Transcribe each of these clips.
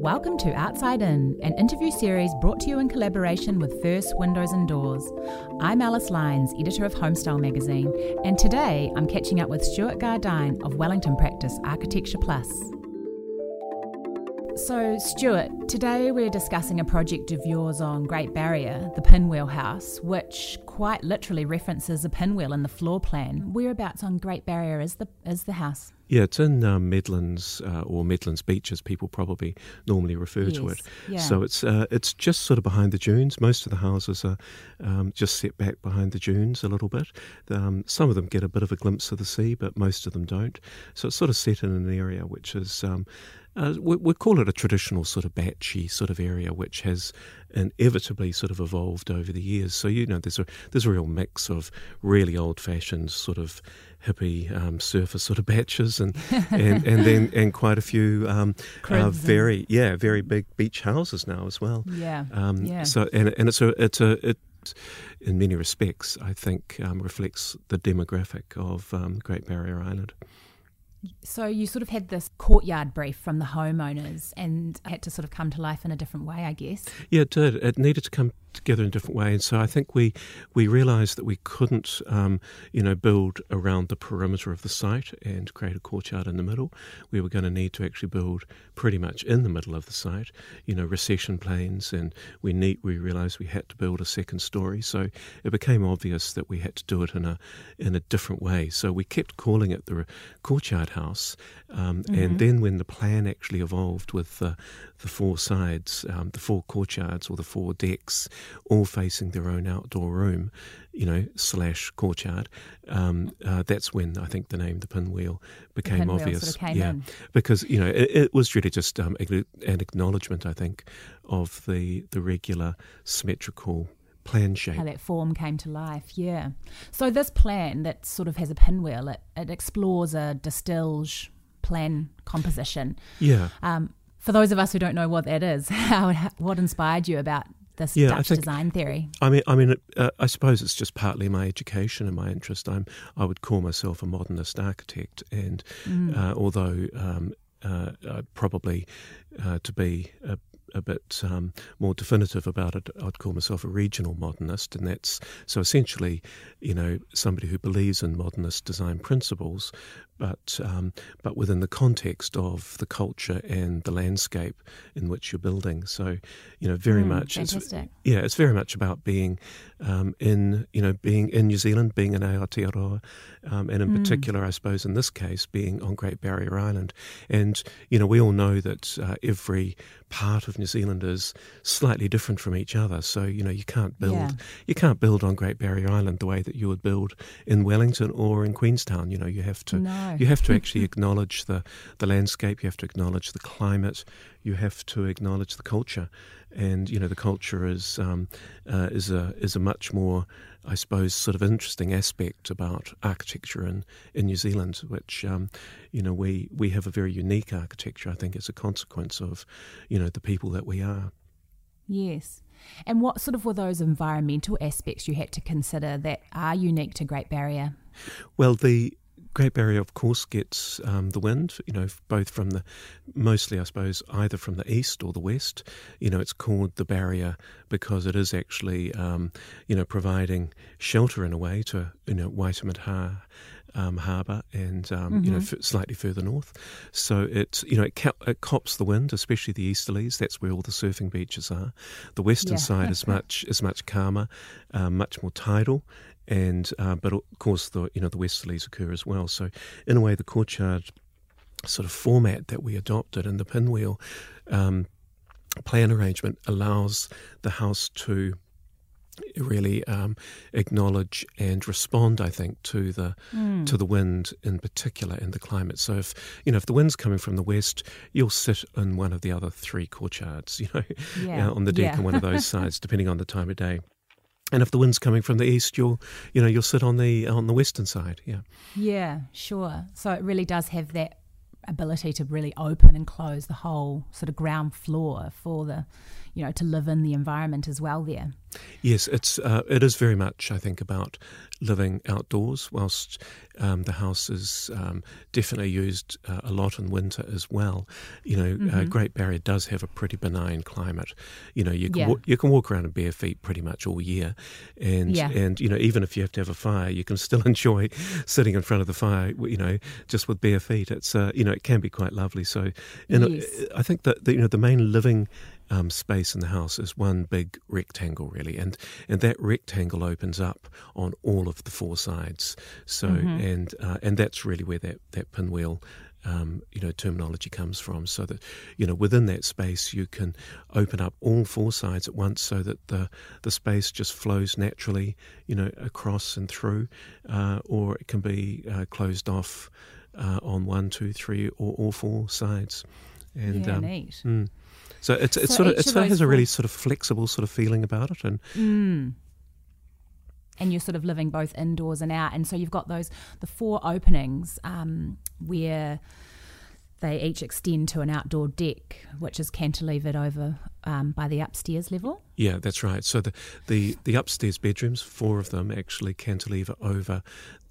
Welcome to Outside In, an interview series brought to you in collaboration with First Windows and Doors. I'm Alice Lyons, editor of Homestyle magazine, and today I'm catching up with Stuart Gardyne of Wellington Practice Architecture Plus. So, Stuart, today we're discussing a project of yours on Great Barrier, the Pinwheel House, which quite literally references a pinwheel in the floor plan. Whereabouts on Great Barrier is the is the house? Yeah, it's in um, Medlands uh, or Medlands Beach, as people probably normally refer yes. to it. Yeah. So it's uh, it's just sort of behind the dunes. Most of the houses are um, just set back behind the dunes a little bit. Um, some of them get a bit of a glimpse of the sea, but most of them don't. So it's sort of set in an area which is um, uh, we, we, call it a traditional sort of batchy sort of area, which has inevitably sort of evolved over the years. So you know, there's a there's a real mix of really old-fashioned sort of hippie um, surfer sort of batches, and and, and then and quite a few um, uh, very yeah very big beach houses now as well. Yeah, um, yeah. So and and it's a it's a it, in many respects, I think, um, reflects the demographic of um, Great Barrier Island. So you sort of had this courtyard brief from the homeowners and had to sort of come to life in a different way, I guess. Yeah, it did. It needed to come together in a different way. And so I think we we realised that we couldn't, um, you know, build around the perimeter of the site and create a courtyard in the middle. We were going to need to actually build pretty much in the middle of the site, you know, recession planes, and we need we realised we had to build a second story. So it became obvious that we had to do it in a in a different way. So we kept calling it the courtyard house, um, mm-hmm. and then when the plan actually evolved with the the four sides, um, the four courtyards or the four decks all facing their own outdoor room, you know, slash courtyard. Um, uh, that's when I think the name the pinwheel became the pinwheel obvious. Sort of yeah, in. because you know it, it, was really just um, an acknowledgement, I think, of the the regular symmetrical plan shape. How that form came to life, yeah. So this plan that sort of has a pinwheel, it, it explores a De Stijl plan composition. Yeah. Um, for those of us who don't know what that is, how what inspired you about this yeah, Dutch think, design theory? I mean, I mean, uh, I suppose it's just partly my education and my interest. I'm, I would call myself a modernist architect, and mm. uh, although um, uh, probably uh, to be a a bit um, more definitive about it, I'd call myself a regional modernist, and that's so essentially, you know, somebody who believes in modernist design principles, but um, but within the context of the culture and the landscape in which you're building. So, you know, very mm, much, it's, yeah, it's very much about being um, in, you know, being in New Zealand, being in Aotearoa, um, and in mm. particular, I suppose, in this case, being on Great Barrier Island. And you know, we all know that uh, every part of New Zealanders slightly different from each other. So you know, you can't build yeah. you can't build on Great Barrier Island the way that you would build in Wellington or in Queenstown. You know, you have to. No. You have to actually acknowledge the, the landscape, you have to acknowledge the climate, you have to acknowledge the culture. And, you know, the culture is, um, uh, is, a, is a much more, I suppose, sort of interesting aspect about architecture in, in New Zealand, which, um, you know, we, we have a very unique architecture, I think, as a consequence of, you know, the people that we are. Yes. And what sort of were those environmental aspects you had to consider that are unique to Great Barrier? Well, the Great Barrier, of course, gets um, the wind, you know, both from the, mostly, I suppose, either from the east or the west. You know, it's called the barrier because it is actually, um, you know, providing shelter in a way to, you know, Waitemata um, harbour and, um, mm-hmm. you know, mm-hmm. f- slightly further north. So it, you know, it, ca- it, cops the wind, especially the easterlies. That's where all the surfing beaches are. The western yeah. side is much is much calmer, um, much more tidal and uh, but of course the you know the westerlies occur as well. So in a way, the courtyard sort of format that we adopted and the pinwheel um, plan arrangement allows the house to really um, acknowledge and respond, I think, to the mm. to the wind in particular and the climate. So if you know if the wind's coming from the west, you'll sit in one of the other three courtyards, you know, yeah. uh, on the deck yeah. on one of those sides, depending on the time of day. And if the wind's coming from the east, you'll you know you'll sit on the on the western side. Yeah. Yeah, sure. So it really does have that ability to really open and close the whole sort of ground floor for the you know to live in the environment as well there. Yes, it's uh, it is very much I think about living outdoors, whilst um, the house is um, definitely used uh, a lot in winter as well. You know, uh, mm-hmm. uh, Great Barrier does have a pretty benign climate. You know, you can yeah. wa- you can walk around in bare feet pretty much all year, and yeah. and you know even if you have to have a fire, you can still enjoy sitting in front of the fire. You know, just with bare feet. It's uh, you know it can be quite lovely. So, you yes. I think that the, you know the main living um, space in the house is one big rectangle, really, and and that rectangle opens up on all of the four sides. So mm-hmm. and uh, and that's really where that that pinwheel. Um, you know, terminology comes from, so that you know within that space you can open up all four sides at once, so that the the space just flows naturally, you know, across and through, uh, or it can be uh, closed off uh, on one, two, three, or all four sides. And, yeah, um, neat. Mm, so it's, it's so sort of it sort of has a really sort of flexible sort of feeling about it, and mm. and you're sort of living both indoors and out, and so you've got those the four openings um, where they each extend to an outdoor deck, which is cantilevered over um, by the upstairs level. Yeah, that's right. So the, the, the upstairs bedrooms, four of them actually cantilever over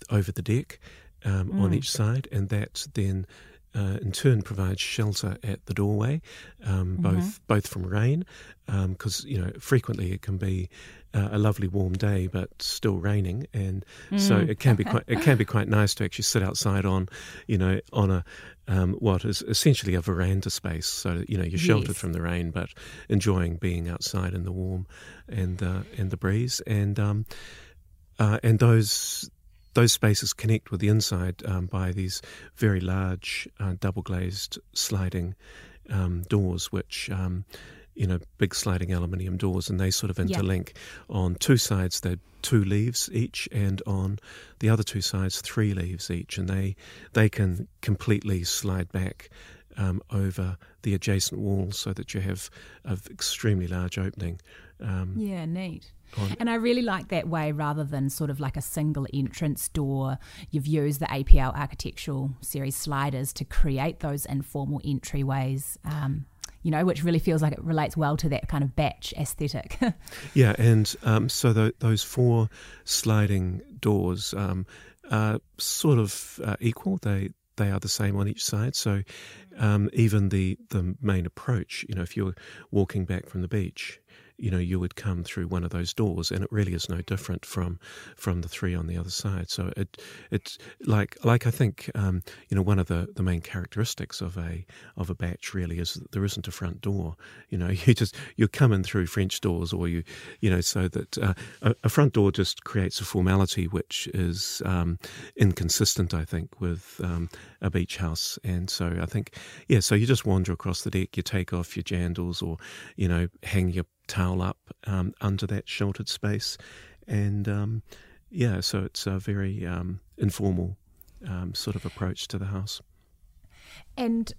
over the deck um, mm. on each side, and that then uh, in turn provides shelter at the doorway, um, mm-hmm. both both from rain, because um, you know frequently it can be uh, a lovely warm day but still raining, and mm. so it can be quite it can be quite nice to actually sit outside on, you know, on a um, what is essentially a veranda space, so you know you're sheltered yes. from the rain but enjoying being outside in the warm and uh, and the breeze, and um, uh, and those those spaces connect with the inside um, by these very large uh, double glazed sliding um, doors, which um, you know big sliding aluminium doors, and they sort of interlink. Yeah. On two sides, they're two leaves each, and on the other two sides, three leaves each, and they they can completely slide back um, over the adjacent walls so that you have an extremely large opening. Um, yeah, neat. And I really like that way rather than sort of like a single entrance door. You've used the APL architectural series sliders to create those informal entryways. Um, you know, which really feels like it relates well to that kind of batch aesthetic. yeah, and um, so the, those four sliding doors um, are sort of uh, equal. They they are the same on each side. So um, even the the main approach, you know, if you're walking back from the beach, you know, you would come through one of those doors, and it really is no different from from the three on the other side. So it it's like like I think um, you know one of the, the main characteristics of a of a batch really is that there isn't a front door. You know, you just you're coming through French doors, or you you know, so that uh, a, a, front door just creates a formality which is um, inconsistent, I think, with um, a beach house. And so I think yeah, so you just wander across the deck, you take off your jandals, or you know, hang your towel up um, under that sheltered space. And um, yeah, so it's a very um, informal um, sort of approach to the house. And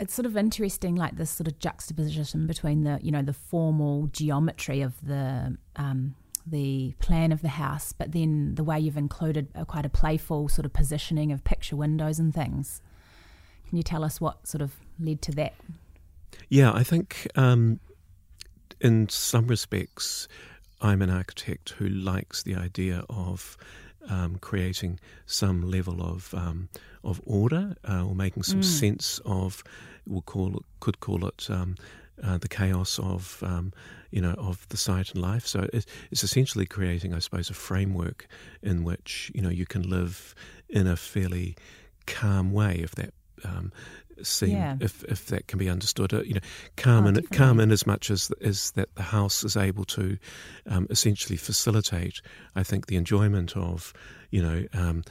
it's sort of interesting, like this sort of juxtaposition between the, you know, the formal geometry of the um, the plan of the house, but then the way you've included a, quite a playful sort of positioning of picture windows and things. Can you tell us what sort of led to that? Yeah, I think um, in some respects, I'm an architect who likes the idea of um, creating some level of um, of order uh, or making some mm. sense of we'll call it, could call it um, uh, the chaos of um, you know of the site and life. So it, it's essentially creating, I suppose, a framework in which you know you can live in a fairly calm way, if that um, seem yeah. if if that can be understood. Uh, you know, calm oh, in calm in as much as as that the house is able to um, essentially facilitate. I think the enjoyment of you know um,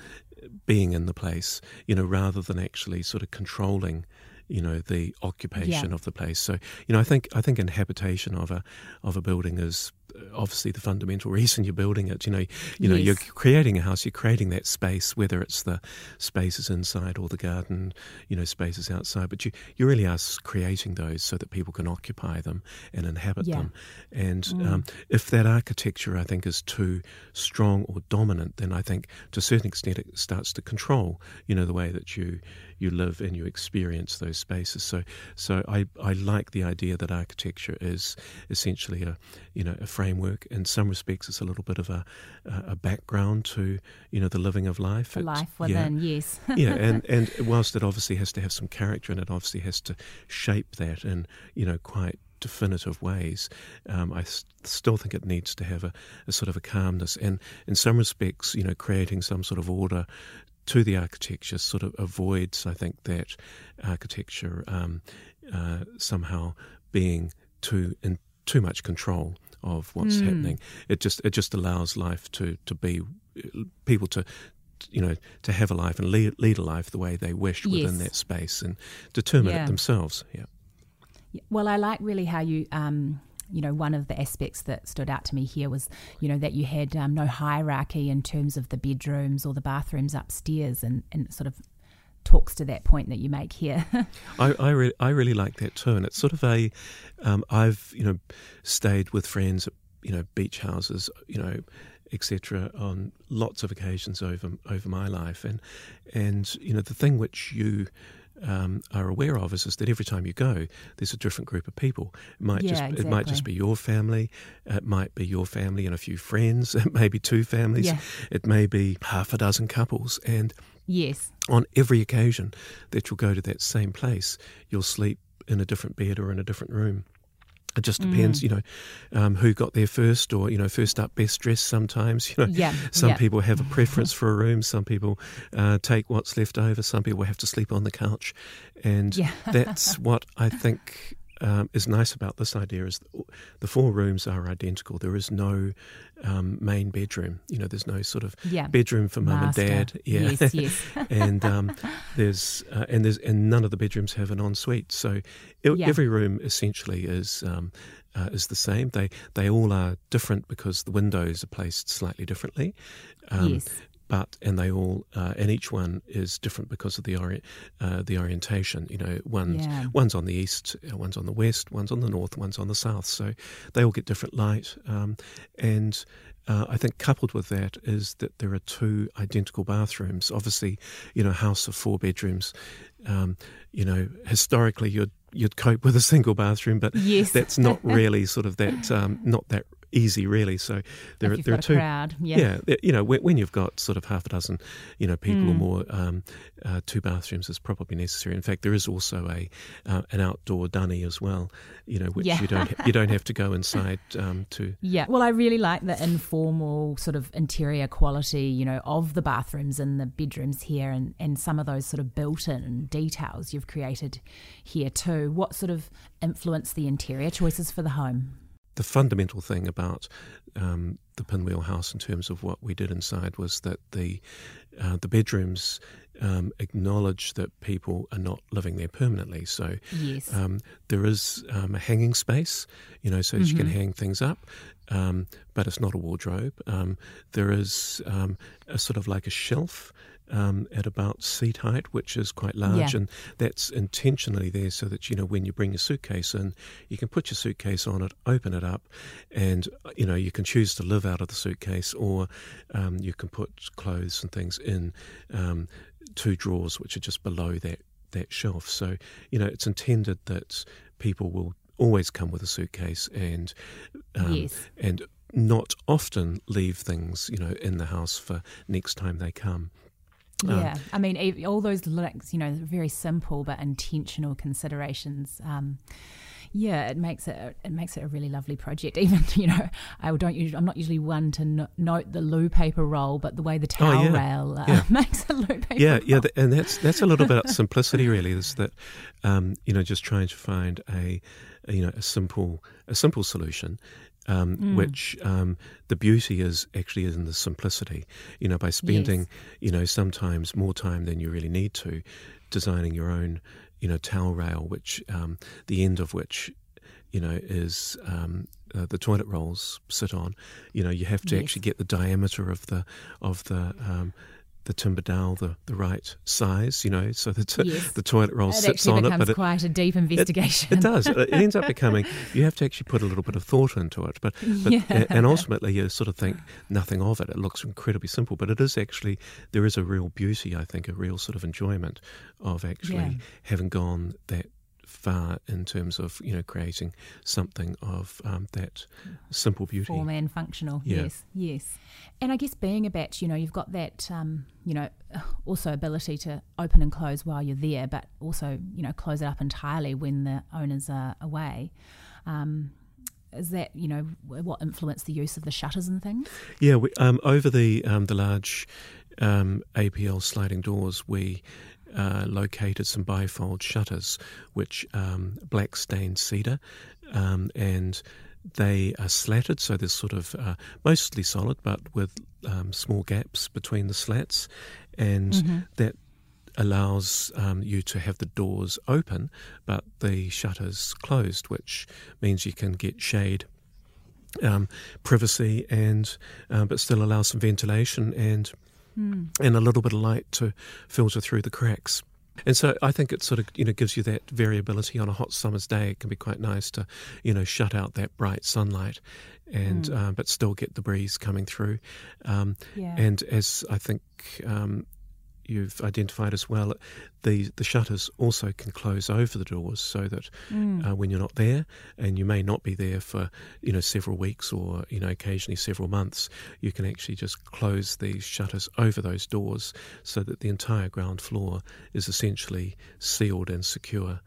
being in the place. You know, rather than actually sort of controlling you know the occupation yeah. of the place. So you know, I think I think inhabitation of a of a building is obviously the fundamental reason you're building it. You know, you know, yes. you're creating a house. You're creating that space, whether it's the spaces inside or the garden, you know, spaces outside. But you you really are creating those so that people can occupy them and inhabit yeah. them. And mm. um, if that architecture, I think, is too strong or dominant, then I think to a certain extent it starts to control. You know, the way that you you live and you experience those spaces. So so I I like the idea that architecture is essentially a you know a frame framework. In some respects, it's a little bit of a, a background to you know the living of life. Life within, yeah, yes. yeah, and and whilst it obviously has to have some character and it obviously has to shape that in you know quite definitive ways, um, I st- still think it needs to have a, a, sort of a calmness. And in some respects, you know, creating some sort of order to the architecture sort of avoids, I think, that architecture um, uh, somehow being too in too much control of what's mm. happening. It just it just allows life to to be people to you know to have a life and lead, lead a life the way they wish yes. within that space and determine yeah. it themselves. Yeah. Well, I like really how you. Um, you know, one of the aspects that stood out to me here was, you know, that you had um, no hierarchy in terms of the bedrooms or the bathrooms upstairs, and, and sort of talks to that point that you make here. I I, re- I really like that too, and it's sort of a. Um, I've you know stayed with friends at you know beach houses, you know, etc. on lots of occasions over over my life, and and you know the thing which you um, are aware of is, is that every time you go, there's a different group of people. It might yeah, just exactly. it might just be your family. It might be your family and a few friends. It may be two families. Yeah. It may be half a dozen couples. And yes, on every occasion that you'll go to that same place, you'll sleep in a different bed or in a different room. It just depends, mm. you know, um, who got there first, or you know, first up, best dressed. Sometimes, you know, yeah, some yeah. people have a preference for a room. Some people uh, take what's left over. Some people have to sleep on the couch, and yeah. that's what I think um, is nice about this idea is the four rooms are identical. There is no um, main bedroom. You know, there's no sort of yeah. bedroom for mum and dad. Yeah, yes, yes. and um, there's uh, and there's and none of the bedrooms have an ensuite. So it, yeah. every room essentially is. Um, uh, is the same. They they all are different because the windows are placed slightly differently. Um, yes but and they all uh, and each one is different because of the ori- uh, the orientation. You know, one's yeah. one's on the east, uh, one's on the west, one's on the north, one's on the south. So they all get different light, um, and uh, I think coupled with that is that there are two identical bathrooms. Obviously, you know, house of four bedrooms. Um, you know, historically you'd you'd cope with a single bathroom, but yes. that's not really sort of that um, not that easy, really. So there, there are two. Crowd, yeah. yeah, you know, when, when, you've got sort of half a dozen, you know, people mm. or more, um, uh, two bathrooms is probably necessary. In fact, there is also a uh, an outdoor dunny as well, you know, which yeah. you don't you don't have to go inside um, to. Yeah, well, I really like the informal sort of interior quality, you know, of the bathrooms and the bedrooms here, and and some of those sort of built-in details you've created here too. What sort of influenced the interior choices for the home? The fundamental thing about um, the Pinwheel House in terms of what we did inside was that the uh, the bedrooms um, acknowledge that people are not living there permanently. So yes. um, there is um, a hanging space, you know, so mm-hmm. you can hang things up, um, but it's not a wardrobe. Um, there is a sort of like a shelf um, at about seat height, which is quite large, yeah. and that's intentionally there so that you know when you bring your suitcase in, you can put your suitcase on it, open it up, and you know you can choose to live out of the suitcase, or um, you can put clothes and things in um, two drawers which are just below that that shelf. So you know it's intended that people will always come with a suitcase and um, yes. and not often leave things you know in the house for next time they come. Yeah, I mean, all those you know, very simple but intentional considerations. Um, yeah, it makes it it makes it a really lovely project. Even you know, I don't usually, I'm not usually one to no, note the loo paper roll, but the way the towel oh, yeah. rail uh, yeah. makes a loo paper. Yeah, roll. yeah, and that's that's a little bit of simplicity. Really, is that um, you know just trying to find a, a you know a simple a simple solution um, mm. which um, the beauty is actually in the simplicity. You know, by spending, yes. you know, sometimes more time than you really need to, designing your own, you know, towel rail, which um, the end of which, you know, is um, uh, the toilet rolls sit on. You know, you have to yes. actually get the diameter of the of the um, the timber dowel the, the right size, you know, so that yes. the toilet roll it sits on it. But it quite a deep investigation. It, it does. It ends up becoming. You have to actually put a little bit of thought into it, but, but yeah. and ultimately you sort of think nothing of it. It looks incredibly simple, but it is actually there is a real beauty. I think a real sort of enjoyment of actually yeah. having gone that far in terms of you know creating something of um, that simple beauty. Form and functional. Yeah. Yes, yes. And I guess being a batch, you know, you've got that, um, you know, also ability to open and close while you're there, but also, you know, close it up entirely when the owners are away. Um, is that you know what influenced the use of the shutters and things? Yeah, we, um, over the um, the large um, APL sliding doors, we uh, located some bifold shutters, which um, black stained cedar, um, and they are slatted, so there's sort of uh, mostly solid, but with um, small gaps between the slats, and mm-hmm. that allows um, you to have the doors open, but the shutters closed, which means you can get shade. Um, privacy and uh, but still allow some ventilation and mm. and a little bit of light to filter through the cracks. And so I think it sort of you know gives you that variability on a hot summer's day. It can be quite nice to you know shut out that bright sunlight, and mm. uh, but still get the breeze coming through. Um, yeah. And as I think um, you've identified as well, the the shutters also can close over the doors so that mm. uh, when you're not there, and you may not be there for you know several weeks or you know occasionally several months, you can actually just close these shutters over those doors so that the entire ground floor is essentially sealed and secure.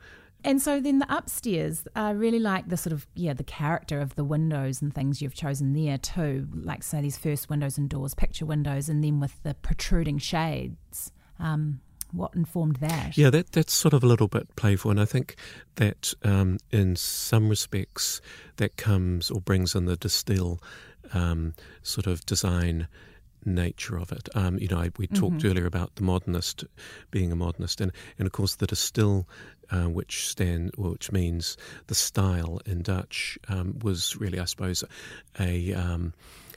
And so then the upstairs, I really like the sort of yeah the character of the windows and things you've chosen there too. Like say these first windows and doors, picture windows, and then with the protruding shades. Um, what informed that? Yeah, that that's sort of a little bit playful, and I think that um, in some respects that comes or brings in the De Stijl um, sort of design nature of it. Um, you know, I, we talked mm-hmm. earlier about the modernist being a modernist, and, and of course the De Stijl uh, which stand, which means the style in Dutch, um, was really, I suppose, a um,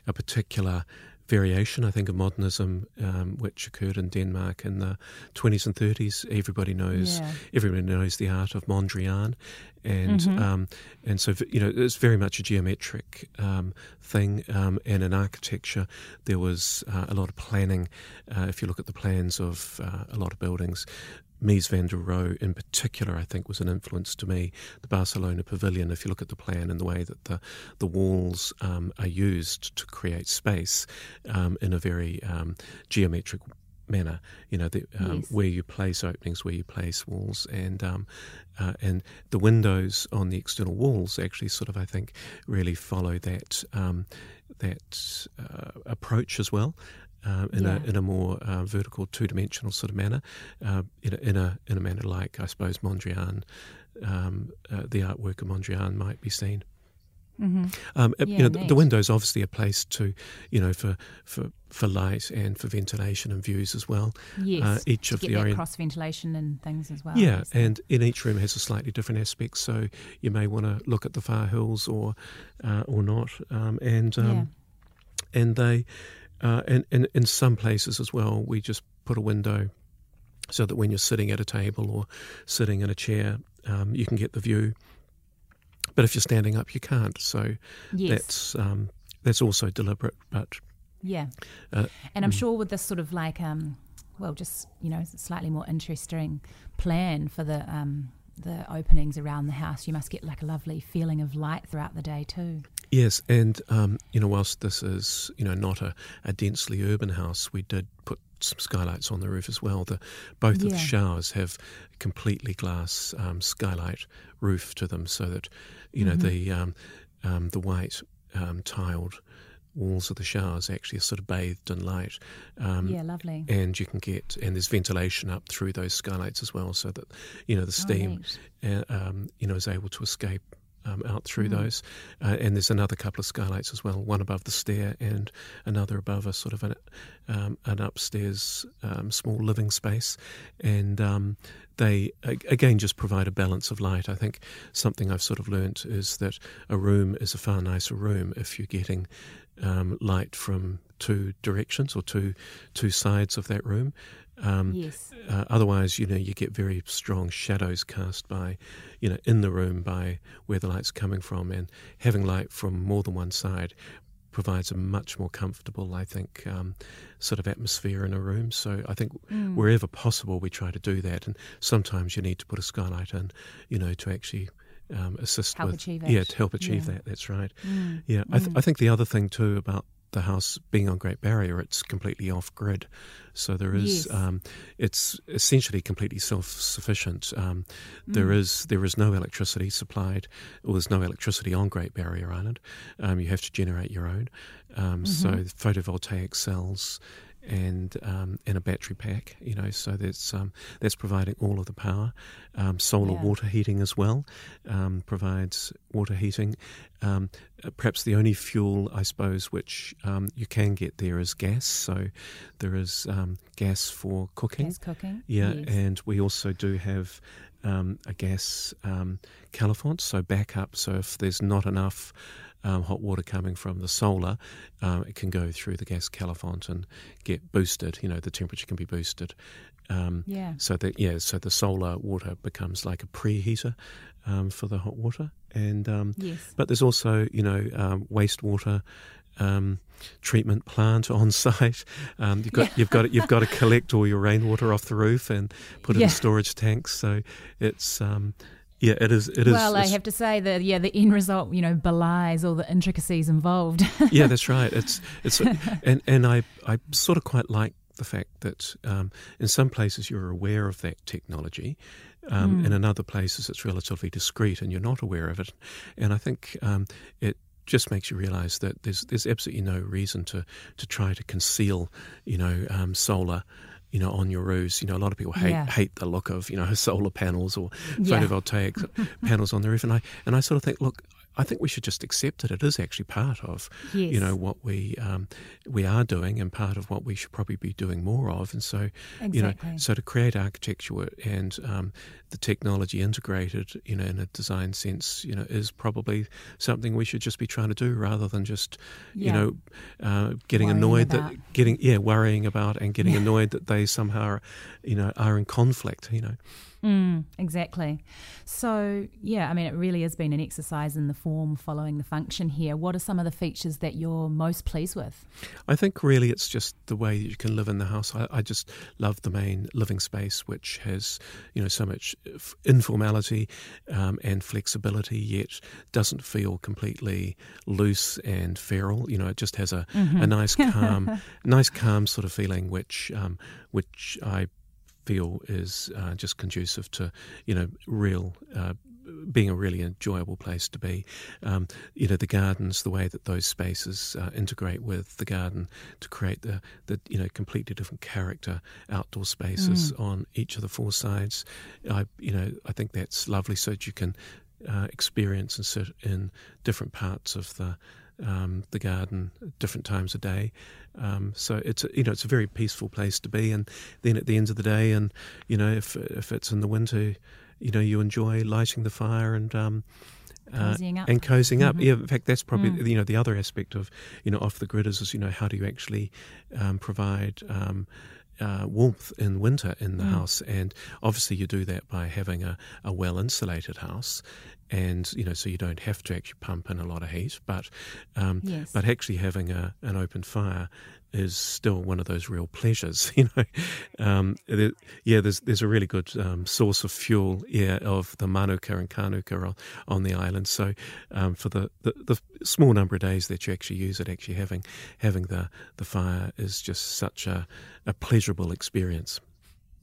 a particular variation, I think, of modernism, um, which occurred in Denmark in the 20s and 30s. Everybody knows, yeah. everybody knows the art of Mondrian, and mm-hmm. um, and so you know it's very much a geometric um, thing. Um, and in architecture, there was uh, a lot of planning. Uh, if you look at the plans of uh, a lot of buildings, Mies van der Rohe, in particular, I think was an influence to me. The Barcelona Pavilion, if you look at the plan and the way that the, the walls um, are used to create space um, in a very um, geometric manner, you know, the, um, yes. where you place openings, where you place walls, and um, uh, and the windows on the external walls actually sort of, I think, really follow that um, that uh, approach as well uh, in yeah. a in a more uh, vertical, two dimensional sort of manner, uh, in, a, in a in a manner like I suppose Mondrian, um, uh, the artwork of Mondrian might be seen. Mm-hmm. Um, yeah, you know, the, the windows obviously a place to, you know, for, for, for light and for ventilation and views as well. Yes, uh, each of the orient- cross ventilation and things as well. Yeah, and in each room has a slightly different aspect. So you may want to look at the far hills or uh, or not, um, and um, yeah. and they uh, and, and in some places as well, we just put a window so that when you're sitting at a table or sitting in a chair, um, you can get the view. But if you're standing up, you can't. So yes. that's um, that's also deliberate. But yeah, uh, and I'm mm. sure with this sort of like um, well, just you know, slightly more interesting plan for the um, the openings around the house, you must get like a lovely feeling of light throughout the day too. Yes, and um, you know, whilst this is you know not a, a, densely urban house, we did put some skylights on the roof as well. The both yeah. of the showers have completely glass um, skylight roof to them, so that you know mm-hmm. the um, um the white um, tiled walls of the showers actually are sort of bathed in light. Um, yeah, lovely. And you can get and there's ventilation up through those skylights as well, so that you know the oh, steam, oh, uh, um, you know, is able to escape. Um, out through mm. those, uh, and there's another couple of skylights as well, one above the stair and another above a sort of an, um, an upstairs um, small living space, and um, they again just provide a balance of light. I think something I've sort of learnt is that a room is a far nicer room if you're getting um, light from two directions or two two sides of that room. Um, yes. Uh, otherwise, you know, you get very strong shadows cast by, you know, in the room by where the light's coming from, and having light from more than one side provides a much more comfortable, I think, um, sort of atmosphere in a room. So I think Mm. wherever possible, we try to do that. And sometimes you need to put a skylight in, you know, to actually um, assist Help with yeah, to help achieve Yeah. that. That's right. Mm. Yeah, I, th- Mm. I think the other thing too about the house being on Great Barrier, it's completely off grid, so there is Yes. um, it's essentially completely self sufficient. Um, there Mm. is there is no electricity supplied, or there's no electricity on Great Barrier Island. Um, you have to generate your own. Um, So Mhm. photovoltaic cells. And um, and a battery pack, you know, so that's um, that's providing all of the power. Um, solar Yeah. water heating as well um, provides water heating. Um, uh, perhaps the only fuel, I suppose, which um, you can get there is gas. So there is um, gas for cooking. Gas cooking. Yeah, Yes. and we also do have um, a gas um, califont, so backup. So if there's not enough um, hot water coming from the solar, um, it can go through the gas califont and get boosted. You know, the temperature can be boosted. Um, yeah. so that yeah, so the solar water becomes like a preheater um, for the hot water, and um, Yes. but there's also you know um, wastewater um, treatment plant on site. Um, you've got Yeah. you've got you've got to collect all your rainwater off the roof and put it Yeah. in storage tanks. So it's um, yeah, it is it is. well, I have to say that yeah, the end result, you know, belies all the intricacies involved. yeah, that's right. It's it's and and I I sort of quite like the fact that um, in some places you're aware of that technology. Um, Mm. and in other places, it's relatively discreet, and you're not aware of it. And I think um, it just makes you realise that there's there's absolutely no reason to to try to conceal, you know, um, solar. You know, on your roofs, you know, a lot of people hate Yeah. hate the look of you know solar panels or Yeah. photovoltaic panels on the roof, and I and I sort of think, look, I think we should just accept that It is actually part of yes. you know what we um, we are doing and part of what we should probably be doing more of. And so you know, so to create architecture and um, the technology integrated, you know, in a design sense, you know, is probably something we should just be trying to do rather than just you know uh, getting Worrying annoyed about. that getting yeah worrying about and getting Yeah. annoyed that they somehow are, you know are in conflict. You know. Mm, exactly. So, yeah, I mean, it really has been an exercise in the form following the function here. What are some of the features that you're most pleased with? I think really it's just the way that you can live in the house. I, I just love the main living space, which has you know so much informality um, and flexibility, yet doesn't feel completely loose and feral. You know, it just has a, a nice calm, nice calm sort of feeling, which um, which I feel is uh, just conducive to you know real. Uh, being a really enjoyable place to be, um, you know, the gardens, the way that those spaces uh, integrate with the garden to create the, the, you know, completely different character outdoor spaces on each of the four sides. I, you know, I think that's lovely so that you can uh, experience and sit in different parts of the um, the garden at different times of day. Um, so it's a, you know it's a very peaceful place to be. And then at the end of the day, and you know if if it's in the winter, you know you enjoy lighting the fire and um, uh, Cozying up. and cozying up. Mhm. Yeah, in fact, that's probably Mm. you know the other aspect of you know off the grid is, is you know how do you actually um, provide um, uh, warmth in winter in the Mm. house, and obviously you do that by having a, a well insulated house, and you know so you don't have to actually pump in a lot of heat, but um, Yes. but actually having a, an open fire is still one of those real pleasures, you know. Um, yeah, there's there's a really good um, source of fuel, yeah, of the manuka and kanuka on, on the island. So um, for the, the, the small number of days that you actually use it, actually having having the, the fire is just such a, a pleasurable experience.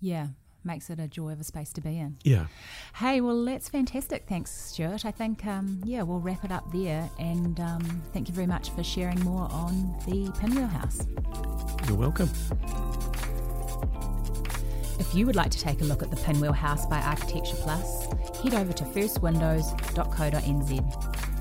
yeah, makes it a joy of a space to be in. Yeah, Hey, well, that's fantastic. Thanks, Stuart. I think, um, yeah, we'll wrap it up there. And um, thank you very much for sharing more on the Pinwheel House. you're welcome. If you would like to take a look at the Pinwheel House by Architecture Plus, head over to firstwindows.co.nz.